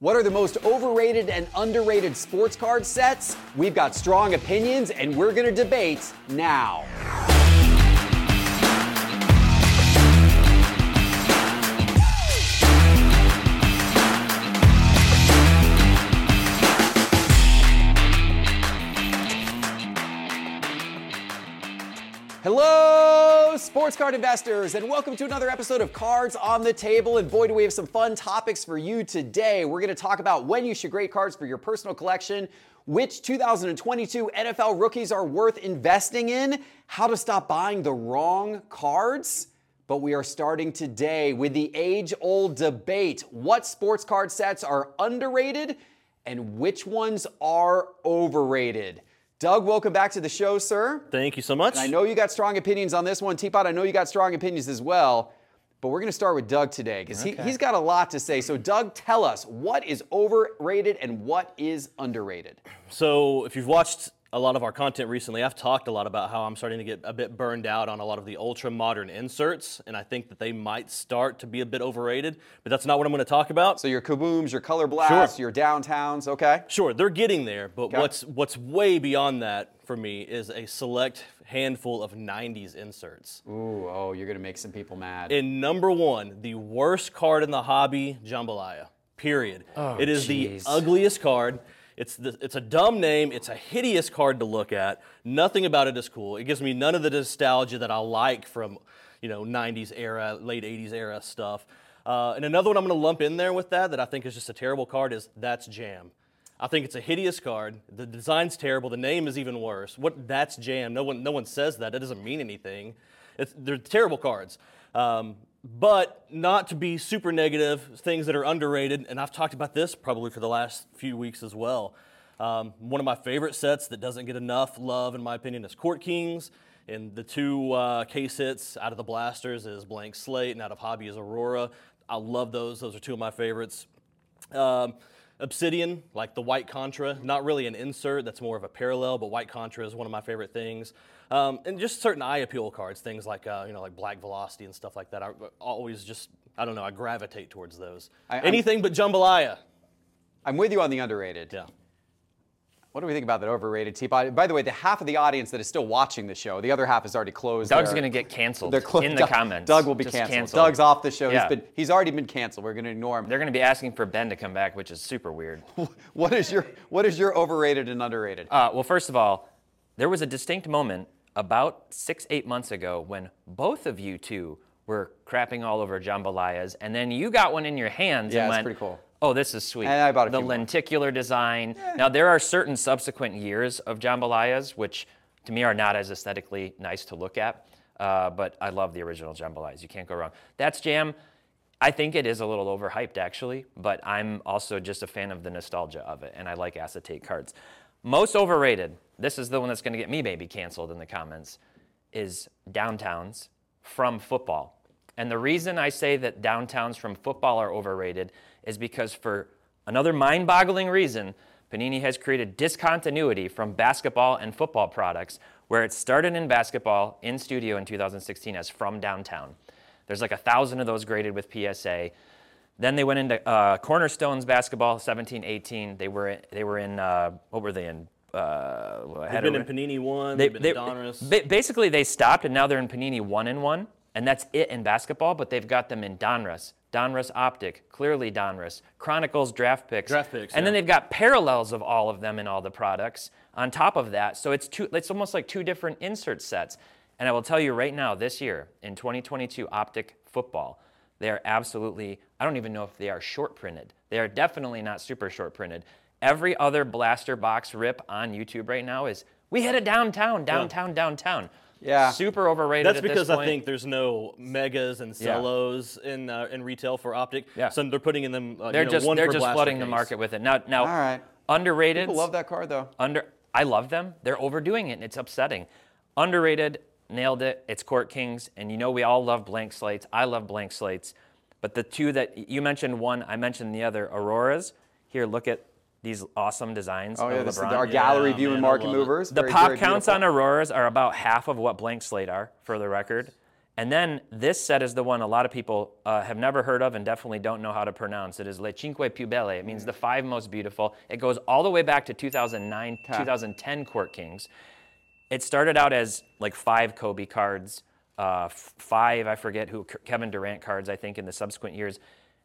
What are the most overrated and underrated sports card sets? We've got strong opinions and we're going to debate now. Sports card investors, and welcome to another episode of Cards on the Table. And boy, do we have some fun topics for you today. We're going to talk about when you should grade cards for your personal collection, which 2022 NFL rookies are worth investing in, how to stop buying the wrong cards. But we are starting today with the age old debate what sports card sets are underrated and which ones are overrated. Doug, welcome back to the show, sir. Thank you so much. And I know you got strong opinions on this one. Teapot, I know you got strong opinions as well. But we're going to start with Doug today because Okay. he, he's got a lot to say. So, Doug, tell us what is overrated and what is underrated? So, if you've watched a lot of our content recently, I've talked a lot about how I'm starting to get a bit burned out on a lot of the ultra modern inserts, and I think that they might start to be a bit overrated, but that's not what I'm going to talk about. So, your kabooms, your color blasts, your downtowns, okay? Sure, they're getting there, but Okay. what's what's way beyond that for me is a select handful of 90s inserts. Ooh, oh, you're going to make some people mad. In number one, the worst card in the hobby, Jambalaya. Period. Oh, it is jeez. the ugliest card. It's the, it's a dumb name. It's a hideous card to look at. Nothing about it is cool. It gives me none of the nostalgia that I like from, you know, 90s era, late 80s era stuff. Uh, and another one I'm going to lump in there with that that I think is just a terrible card is That's Jam. I think it's a hideous card. The design's terrible. The name is even worse. What That's Jam? No one no one says that. That doesn't mean anything. It's, they're terrible cards. Um, but not to be super negative, things that are underrated, and I've talked about this probably for the last few weeks as well. Um, one of my favorite sets that doesn't get enough love, in my opinion, is Court Kings. And the two uh, case hits out of the blasters is Blank Slate, and out of Hobby is Aurora. I love those. Those are two of my favorites. Um, Obsidian, like the white contra, not really an insert, that's more of a parallel, but white contra is one of my favorite things. Um, and just certain eye appeal cards, things like uh, you know like Black Velocity and stuff like that. I always just I don't know, I gravitate towards those. I- I'm- Anything but jambalaya. I'm with you on the underrated. Yeah. What do we think about that overrated Teapot? By the way, the half of the audience that is still watching the show, the other half is already closed. Doug's going to get canceled They're clo- in the Doug- comments. Doug will be canceled. canceled. Doug's off the show. Yeah. He's been he's already been canceled. We're going to ignore him. They're going to be asking for Ben to come back, which is super weird. What is your what is your overrated and underrated? Uh, well, first of all, there was a distinct moment about six, eight months ago when both of you two were crapping all over jambalayas, and then you got one in your hands Yeah, and went, pretty cool. "Oh, this is sweet." And I bought a the few more. lenticular design. Now there are certain subsequent years of jambalayas which, to me, are not as aesthetically nice to look at. Uh, but I love the original jambalayas. You can't go wrong. That's jam. I think it is a little overhyped actually, but I'm also just a fan of the nostalgia of it, and I like acetate cards. Most overrated, this is the one that's going to get me maybe canceled in the comments, is downtowns from football. And the reason I say that downtowns from football are overrated is because for another mind boggling reason, Panini has created discontinuity from basketball and football products, where it started in basketball in studio in 2016 as From Downtown. There's like a thousand of those graded with PSA. Then they went into uh, Cornerstones basketball, 17, 18. They were they were in uh, what were they in? Uh, They've been in Panini one, they, they've been they- in Donruss. ba- basically they stopped and now they're in Panini one and one, and that's it in basketball. But they've got them in Donruss, Donruss Optic, clearly Donruss, Chronicles Draft Picks, Draft Picks, and then they've got parallels of all of them in all the products on top of that. So it's two. It's almost like two different insert sets. And I will tell you right now, this year in 2022 Optic football, they are absolutely. I don't even know if they are short printed. They are definitely not super short printed. Every other blaster box rip on YouTube right now is we hit a downtown, downtown, downtown. Yeah. Super overrated. That's at this because I think there's no megas and Yeah. cellos in uh, in retail for optic. Yeah. So they're putting in them. Uh, they're you know, just one they're per just blaster flooding the market with it. Now now All right. underrated. People love that card though. Under I love them. They're overdoing it and it's upsetting. Underrated, nailed it. It's Court Kings, and you know we all love blank slates. I love blank slates. But the two that you mentioned one, I mentioned the other, Auroras. Here, look at these awesome designs. Oh yeah, this is our gallery Yeah, view and man, I market love movers. The Very, pop very counts beautiful. on Auroras are about half of what blank slate are, for the record. And then this set is the one a lot of people uh, have never heard of and definitely don't know how to pronounce. It is Le Cinque Più Belle. It means the five most beautiful. It goes all the way back to 2009, 2010 Court Kings. It started out as like five Kobe cards, uh, five, I forget who, Kevin Durant cards, I think, in the subsequent years.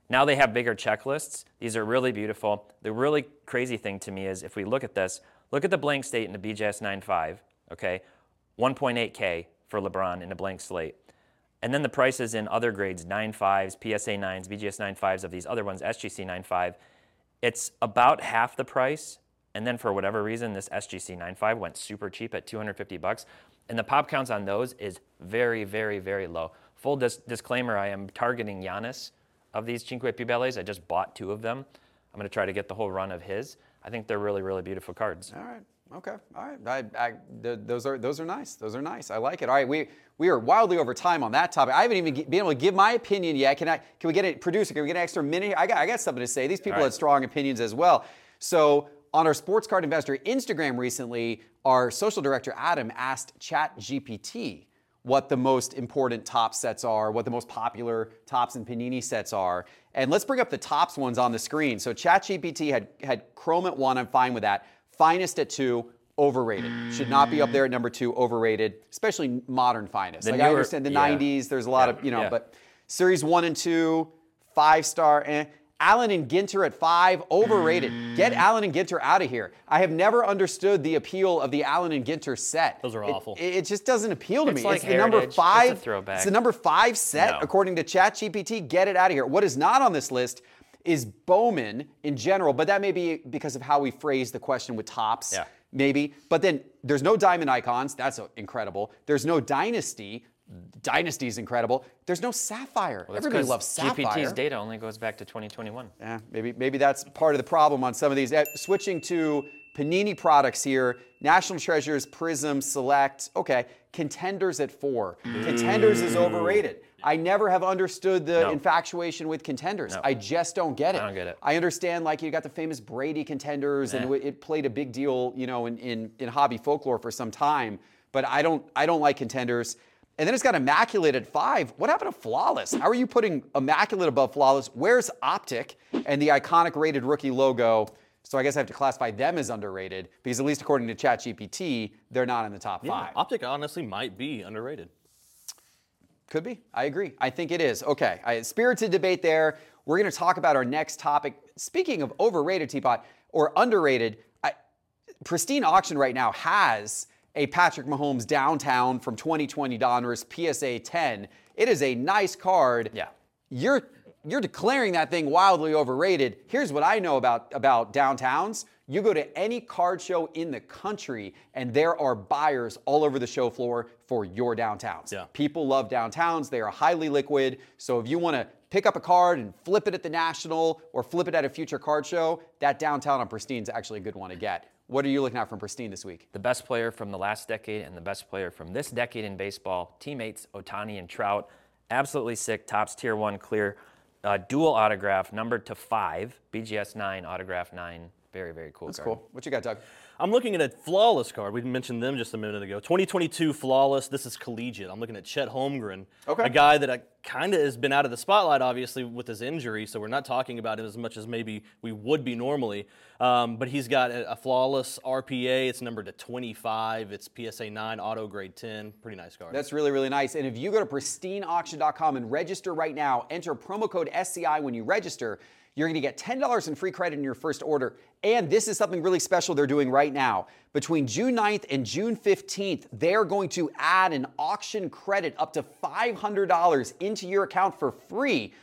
Now they have bigger checklists. These are really beautiful. The really crazy thing to me is if we look at this, look at the blank slate in the BGS 9.5, okay? 1.8K for LeBron in a blank slate. And then the prices in other grades, 9.5s, PSA 9s, BGS 9.5s of these other ones, SGC 9.5, it's about half the price. And then for whatever reason, this SGC 9.5 went super cheap at 250 bucks. And the pop counts on those is very, very, very low. Full dis- disclaimer, I am targeting Giannis of these Cinque Più I just bought two of them. I'm going to try to get the whole run of his. I think they're really, really beautiful cards. All right. Okay. All right. I, I, th- those are those are nice. Those are nice. I like it. All right. We we are wildly over time on that topic. I haven't even been able to give my opinion yet. Can I? Can we get a producer? Can we get an extra minute? I got I got something to say. These people right. had strong opinions as well. So on our Sports Card Investor Instagram recently, our social director Adam asked ChatGPT what the most important top sets are, what the most popular Topps and panini sets are. And let's bring up the Topps ones on the screen. So ChatGPT had had Chrome at one. I'm fine with that. Finest at two, overrated. Should not be up there at number two, overrated, especially modern finest. The like I understand the yeah. 90s, there's a lot Yeah, of, you know, yeah. but series one and two, five star, eh. Allen and Ginter at five, overrated. Hmm. Get Allen and Ginter out of here. I have never understood the appeal of the Allen and Ginter set. Those are It- awful. It, it just doesn't appeal to It's me. like it's the number Heritage. It's a five. throwback. It's the number five set No. according to ChatGPT. Get it out of here. What is not on this list is Bowman in general, but that may be because of how we phrase the question with Topps. Yeah. Maybe. But then there's no diamond icons. That's incredible. There's no dynasty. Dynasty is incredible. There's no sapphire. That's Everybody loves sapphire. GPT's data only goes back to 2021. Yeah, maybe maybe that's part of the problem on some of these. Eh, Switching to Panini products here, National Treasures, Prism, Select. Okay, Contenders at four. Contenders is overrated. I never have understood the No. infatuation with Contenders. No. I just don't get it. I don't get it. I understand like you got the famous Brady Contenders, and it played a big deal, you know, in, in in hobby folklore for some time. But I don't I don't like Contenders. And then it's got immaculate at five. What happened to flawless? How are you putting immaculate above flawless? Where's optic and the iconic rated rookie logo? So I guess I have to classify them as underrated because at least according to ChatGPT, they're not in the top Yeah, five. Optic honestly might be underrated. Could be. I agree. I think it is. Okay. I, spirited debate there. We're going to talk about our next topic. Speaking of overrated teapot or underrated, I, Pristine Auction right now has a Patrick Mahomes downtown from 2020 Donruss PSA 10. It is a nice card. Yeah. You're you're declaring that thing wildly overrated. Here's what I know about about downtowns. You go to any card show in the country, and there are buyers all over the show floor for your downtowns. Yeah. People love downtowns. They are highly liquid. So if you want to pick up a card and flip it at the National or flip it at a future card show, that downtown on Pristine is actually a good one to get. What are you looking at from Pristine this week? The best player from the last decade and the best player from this decade in baseball, teammates Ohtani and Trout. Absolutely sick, Topps tier one clear. Uh, dual autograph, numbered to five, BGS 9, autograph 9. Very, very cool That's card. cool. What you got, Doug? I'm looking at a flawless card. We mentioned them just a minute ago. 2022 flawless. This is collegiate. I'm looking at Chet Holmgren, Okay. a guy that kind of has been out of the spotlight, obviously, with his injury. So we're not talking about him as much as maybe we would be normally. Um, but he's got a, a flawless RPA. It's numbered to 25. It's PSA 9, auto grade 10. Pretty nice card. That's really, really nice. And if you go to pristineauction.com and register right now, enter promo code SCI when you register, you're going to get $10 in free credit in your first order. And this is something really special they're doing right now. Between June 9th and June 15th, they're going to add an auction credit up to $500 into your account for free.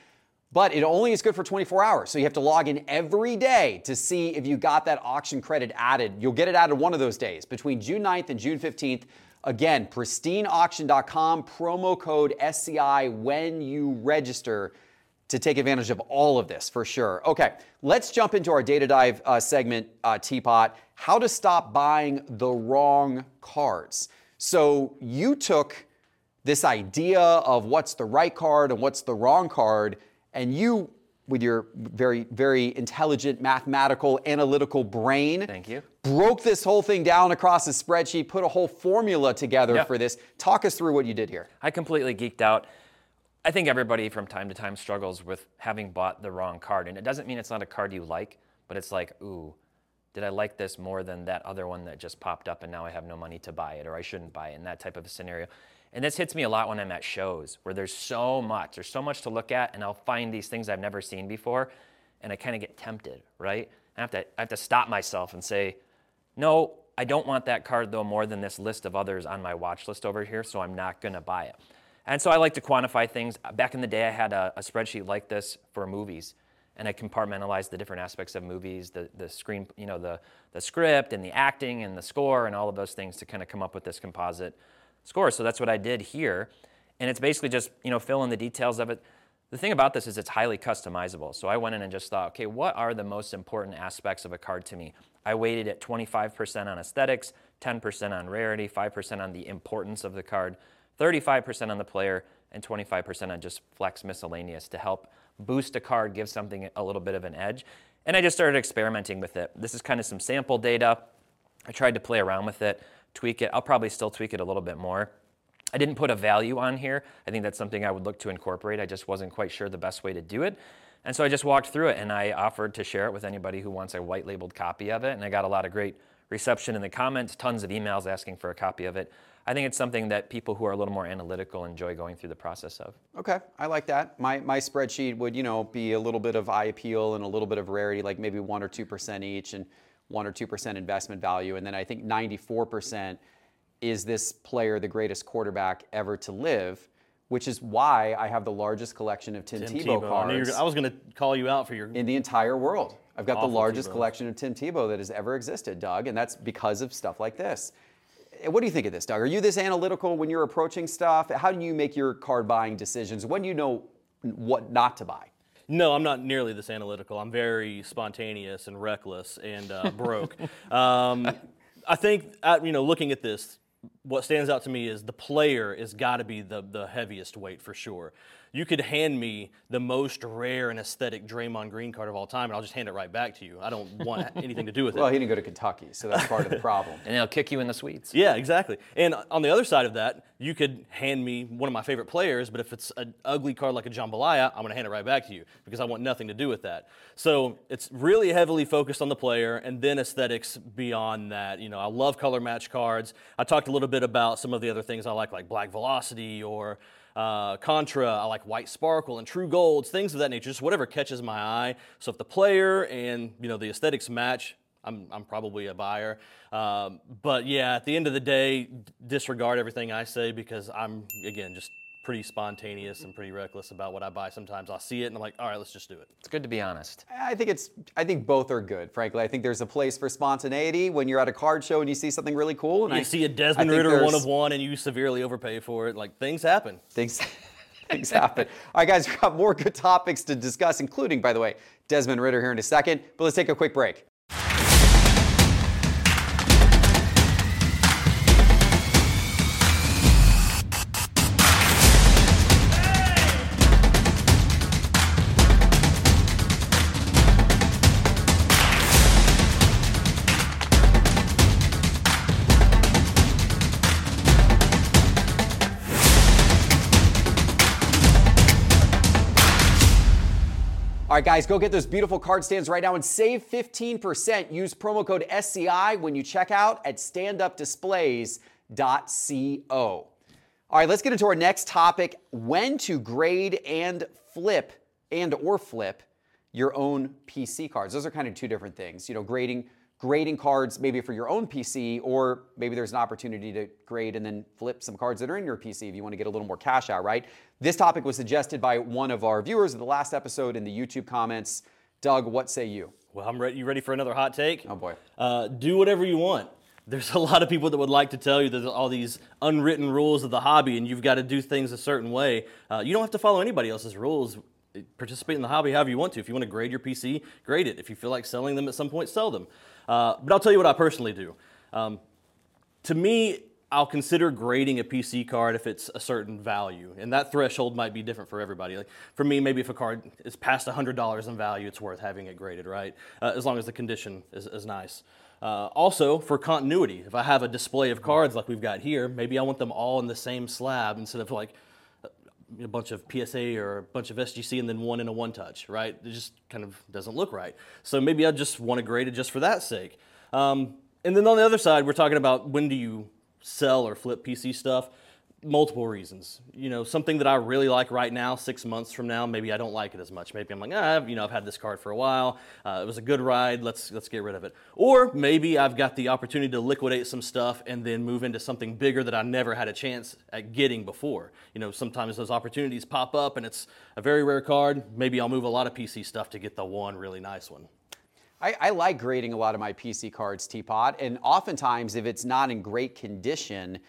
But it only is good for 24 hours. So you have to log in every day to see if you got that auction credit added. You'll get it added one of those days between June 9th and June 15th. Again, pristineauction.com, promo code SCI when you register to take advantage of all of this for sure. Okay, let's jump into our data dive uh, segment, uh, Teapot. How to stop buying the wrong cards. So you took this idea of what's the right card and what's the wrong card, and you with your very, very intelligent, mathematical, analytical brain. Thank you. Broke this whole thing down across a spreadsheet, put a whole formula together Yeah. for this. Talk us through what you did here. I completely geeked out. I think everybody from time to time struggles with having bought the wrong card. And it doesn't mean it's not a card you like, but it's like, ooh, did I like this more than that other one that just popped up and now I have no money to buy it or I shouldn't buy it in that type of a scenario. And this hits me a lot when I'm at shows where there's so much, there's so much to look at and I'll find these things I've never seen before and I kind of get tempted, right? I have to I have to stop myself and say, no, I don't want that card though more than this list of others on my watch list over here, so I'm not gonna buy it. And so I like to quantify things. Back in the day, I had a, a spreadsheet like this for movies, and I compartmentalized the different aspects of movies, the, the screen, you know, the, the script and the acting and the score and all of those things to kind of come up with this composite score. So that's what I did here. And it's basically just, you know, fill in the details of it. The thing about this is it's highly customizable. So I went in and just thought, okay, what are the most important aspects of a card to me? I weighted it 25% on aesthetics, 10% on rarity, 5% on the importance of the card, 35% on the player, and 25% on just flex miscellaneous to help boost a card, give something a little bit of an edge. And I just started experimenting with it. This is kind of some sample data. I tried to play around with it, tweak it. I'll probably still tweak it a little bit more. I didn't put a value on here. I think that's something I would look to incorporate. I just wasn't quite sure the best way to do it. And so I just walked through it and I offered to share it with anybody who wants a white labeled copy of it. And I got a lot of great reception in the comments, tons of emails asking for a copy of it. I think it's something that people who are a little more analytical enjoy going through the process of. Okay, I like that. My my spreadsheet would, you know, be a little bit of eye appeal and a little bit of rarity, like maybe one or two percent each, and one or two percent investment value, and then I think 94 percent is this player the greatest quarterback ever to live, which is why I have the largest collection of Tim, Tim Tebow, Tebow. I, knew you were cards gonna- I was going to call you out for your. in the entire world. I've got the largest Tebows. collection of Tim Tebow that has ever existed, Doug, and that's because of stuff like this. What do you think of this, Doug? Are you this analytical when you're approaching stuff? How do you make your card buying decisions? When do you know what not to buy? No, I'm not nearly this analytical. I'm very spontaneous and reckless and uh, broke. um, I think, uh, you know, looking at this, what stands out to me is the player has got to be the, the heaviest weight for sure. You could hand me the most rare and aesthetic Draymond Green card of all time, and I'll just hand it right back to you. I don't want anything to do with it. Well, he didn't go to Kentucky, so that's part of the problem. And they'll kick you in the sweets. Yeah, exactly. And on the other side of that, you could hand me one of my favorite players, but if it's an ugly card like a Jambalaya, I'm going to hand it right back to you because I want nothing to do with that. So it's really heavily focused on the player and then aesthetics beyond that. You know, I love color match cards. I talked a little bit about some of the other things I like, like Black Velocity or uh, Contra, I like White Sparkle and True Golds, things of that nature, just whatever catches my eye. So if the player and you know the aesthetics match, I'm, I'm probably a buyer. Um, but yeah, at the end of the day, disregard everything I say because I'm, again, just pretty spontaneous and pretty reckless about what I buy. Sometimes I'll see it and I'm like, all right, let's just do it. It's good to be honest. I think it's. I think both are good. Frankly, I think there's a place for spontaneity when you're at a card show and you see something really cool. And You I see a Desmond think Ridder one of one and you severely overpay for it. Like things happen. Things, things happen. All right, guys, we've got more good topics to discuss, including, by the way, Desmond Ridder here in a second. But let's take a quick break. Right, guys, go get those beautiful card stands right now and save 15%. Use promo code SCI when you check out at standupdisplays.co. All right, let's get into our next topic when to grade and flip and or flip your own PC cards. Those are kind of two different things. You know, grading grading cards maybe for your own PC or maybe there's an opportunity to grade and then flip some cards that are in your PC if you want to get a little more cash out, right? This topic was suggested by one of our viewers of the last episode in the YouTube comments. Doug, what say you? Well, I'm ready. You ready for another hot take? Oh, boy. Uh, do whatever you want. There's a lot of people that would like to tell you there's all these unwritten rules of the hobby, and you've got to do things a certain way. Uh, you don't have to follow anybody else's rules. Participate in the hobby however you want to. If you want to grade your PC, grade it. If you feel like selling them at some point, sell them. Uh, but I'll tell you what I personally do. Um, to me, I'll consider grading a PC card if it's a certain value, and that threshold might be different for everybody. Like for me, maybe if a card is past $100 in value, it's worth having it graded, right? Uh, as long as the condition is, is nice. Uh, also, for continuity, if I have a display of cards like we've got here, maybe I want them all in the same slab instead of like a bunch of PSA or a bunch of SGC and then one in a one touch, right? It just kind of doesn't look right. So maybe I just want to grade it just for that sake. Um, and then on the other side, we're talking about when do you sell or flip PC stuff multiple reasons. You know, something that I really like right now, six months from now, maybe I don't like it as much. Maybe I'm like, ah, you know, I've had this card for a while. Uh, it was a good ride. Let's let's get rid of it. Or maybe I've got the opportunity to liquidate some stuff and then move into something bigger that I never had a chance at getting before. You know, sometimes those opportunities pop up and it's a very rare card. Maybe I'll move a lot of PC stuff to get the one really nice one. I, I, like grading a lot of my PC cards, Teapot, and oftentimes if it's not in great condition,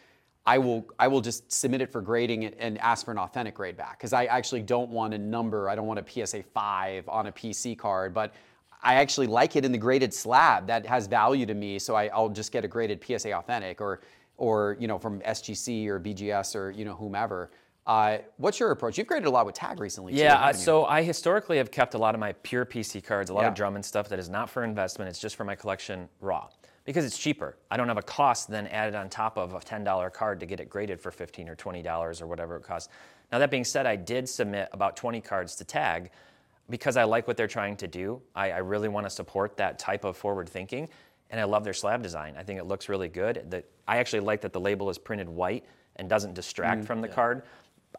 I will I will just submit it for grading and ask for an authentic grade back because I actually don't want a number. I don't want a PSA five on a PC card, but I actually like it in the graded slab. That has value to me, so I, will just get a graded PSA authentic or or you know from SGC or BGS or you know whomever. Uh, what's your approach? You've graded a lot with Tag recently. Yeah, too, uh, so I historically have kept a lot of my pure PC cards, a lot yeah. of and stuff that is not for investment. It's just for my collection raw because it's cheaper. I don't have a cost then added on top of a $10 card to get it graded for 15 or $20 or whatever it costs. Now that being said, I did submit about 20 cards to Tag because I like what they're trying to do. I, I really want to support that type of forward thinking, and I love their slab design. I think it looks really good. The, I actually like that the label is printed white and doesn't distract mm, from the yeah. card.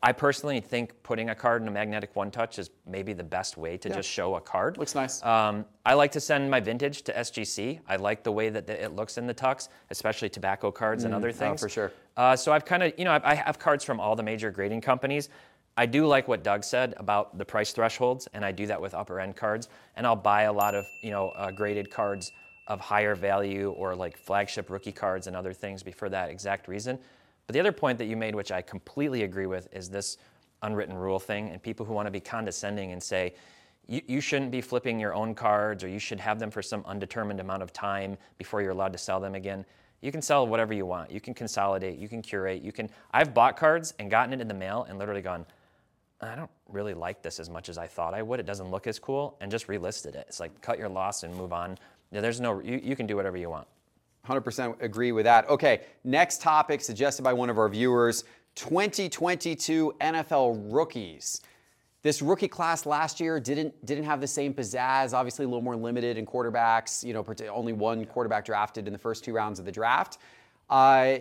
I personally think putting a card in a magnetic one touch is maybe the best way to yeah. just show a card. Looks nice. Um, I like to send my vintage to SGC. I like the way that it looks in the tux, especially tobacco cards mm, and other oh, things. Oh, for sure. Uh, so I've kind of, you know, I, I have cards from all the major grading companies. I do like what Doug said about the price thresholds, and I do that with upper end cards. And I'll buy a lot of, you know, uh, graded cards of higher value or like flagship rookie cards and other things for that exact reason. But the other point that you made, which I completely agree with, is this unwritten rule thing. And people who want to be condescending and say, you, you shouldn't be flipping your own cards or you should have them for some undetermined amount of time before you're allowed to sell them again. You can sell whatever you want. You can consolidate, you can curate, you can. I've bought cards and gotten it in the mail and literally gone, I don't really like this as much as I thought I would. It doesn't look as cool, and just relisted it. It's like cut your loss and move on. There's no, you, you can do whatever you want. 100% agree with that. Okay, next topic suggested by one of our viewers 2022 NFL rookies. This rookie class last year didn't didn't have the same pizzazz. Obviously, a little more limited in quarterbacks. You know, only one quarterback drafted in the first two rounds of the draft. Uh,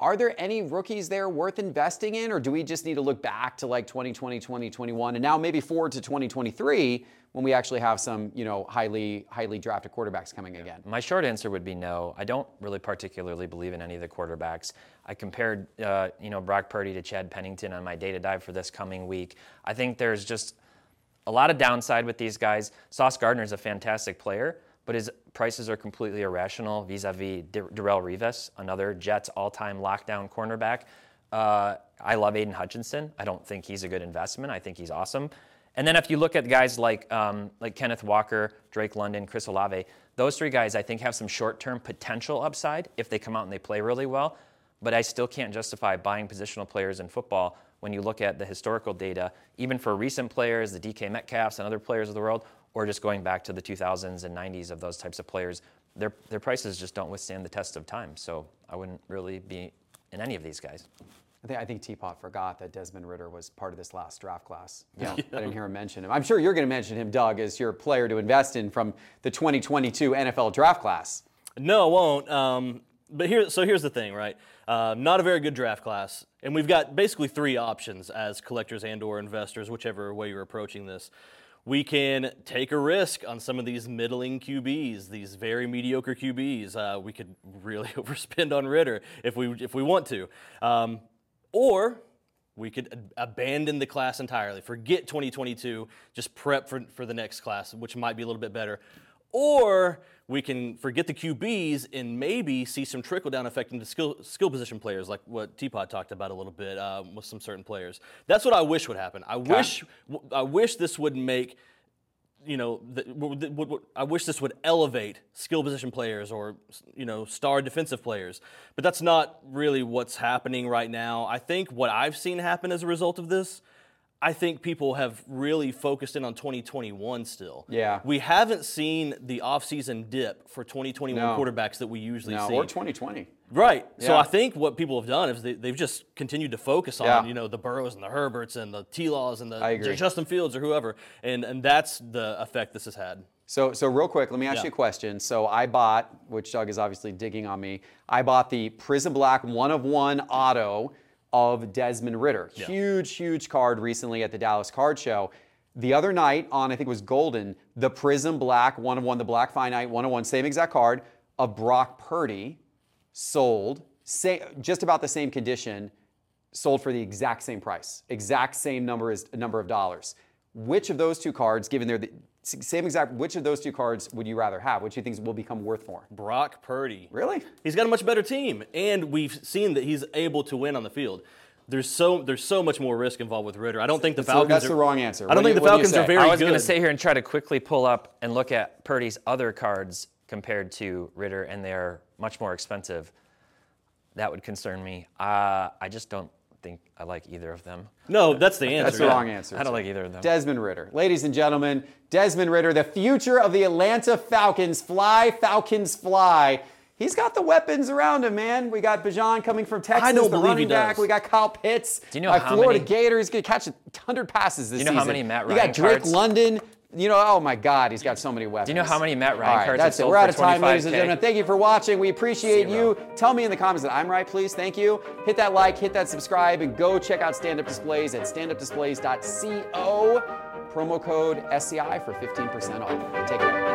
are there any rookies there worth investing in, or do we just need to look back to like 2020, 2021, and now maybe forward to 2023 when we actually have some, you know, highly highly drafted quarterbacks coming again? My short answer would be no. I don't really particularly believe in any of the quarterbacks. I compared, uh, you know, Brock Purdy to Chad Pennington on my data dive for this coming week. I think there's just a lot of downside with these guys. Sauce Gardner is a fantastic player, but his prices are completely irrational vis-a-vis Darrelle Revis, another Jets all-time lockdown cornerback. Uh, I love Aidan Hutchinson. I don't think he's a good investment. I think he's awesome. And then if you look at guys like um, like Kenneth Walker, Drake London, Chris Olave, those three guys I think have some short-term potential upside if they come out and they play really well. But I still can't justify buying positional players in football when you look at the historical data, even for recent players, the DK Metcalfs and other players of the world, or just going back to the 2000s and 90s of those types of players, their, their prices just don't withstand the test of time. So I wouldn't really be in any of these guys. I think, I think Teapot forgot that Desmond Ridder was part of this last draft class. Yeah. I didn't hear him mention him. I'm sure you're going to mention him, Doug, as your player to invest in from the 2022 NFL draft class. No, I won't. Um, but here, so here's the thing, right? Uh, not a very good draft class, and we've got basically three options as collectors and/or investors, whichever way you're approaching this. We can take a risk on some of these middling QBs, these very mediocre QBs. Uh, we could really overspend on Ridder if we if we want to. Um, or we could abandon the class entirely, forget 2022, just prep for, for the next class, which might be a little bit better. Or we can forget the QBs and maybe see some trickle down effect into skill, skill position players, like what Teapot talked about a little bit uh, with some certain players. That's what I wish would happen. I okay. wish I wish this would make you know, th- w- th- w- w- I wish this would elevate skill position players or, you know, star defensive players. But that's not really what's happening right now. I think what I've seen happen as a result of this, I think people have really focused in on 2021 still. Yeah. We haven't seen the offseason dip for 2021 No. quarterbacks that we usually No, see. or 2020. Right. So I think what people have done is they, they've just continued to focus on, Yeah. you know, the Burrows and the Herberts and the T Laws and the Justin Fields or whoever. And and that's the effect this has had. So, so real quick, let me ask Yeah. you a question. So I bought, which Doug is obviously digging on me. I bought the Prism Black one of one auto of Desmond Ridder. Huge, huge card recently at the Dallas Card Show. The other night on, I think it was Goldin, the Prism Black one of one, the Black Finite one of one, same exact card of Brock Purdy sold, say, just about the same condition, sold for the exact same price, exact same number as number of dollars. Which of those two cards, given they're the same exact, which of those two cards would you rather have? Which do you think will become worth more? Brock Purdy. Really? He's got a much better team, and we've seen that he's able to win on the field. There's so there's so much more risk involved with Ridder. I don't think the That's the- Falcons. that's are, the wrong answer. I don't What do think you- the what do you Falcons are say? very I was going to sit here and try to quickly pull up and look at Purdy's other cards compared to Ridder, and they're much more expensive. That would concern me. Uh, I just don't think I like either of them. no, that's the answer. That's the yeah. wrong answer. I don't sir. like either of them. Desmond Ridder. Ladies and gentlemen, Desmond Ridder, the future of the Atlanta Falcons. Fly, Falcons, fly. He's got the weapons around him, man. We got Bijan coming from Texas, don't the believe he running back. We got Kyle Pitts. Do you know uh, how Florida many- He's going to catch 100 passes this Do you know how many Matt You Ryan got Drake cards- London. You know, oh my God, he's got so many weapons. Do you know how many Matt Ryan right, cards That's it. We're out of time, ladies and gentlemen. Thank you for watching. We appreciate Zero. you. Tell me in the comments that I'm right, please. Thank you. Hit that like, hit that subscribe, and go check out Stand Up Displays at standupdisplays.co. Promo code SCI for 15% off. Take care.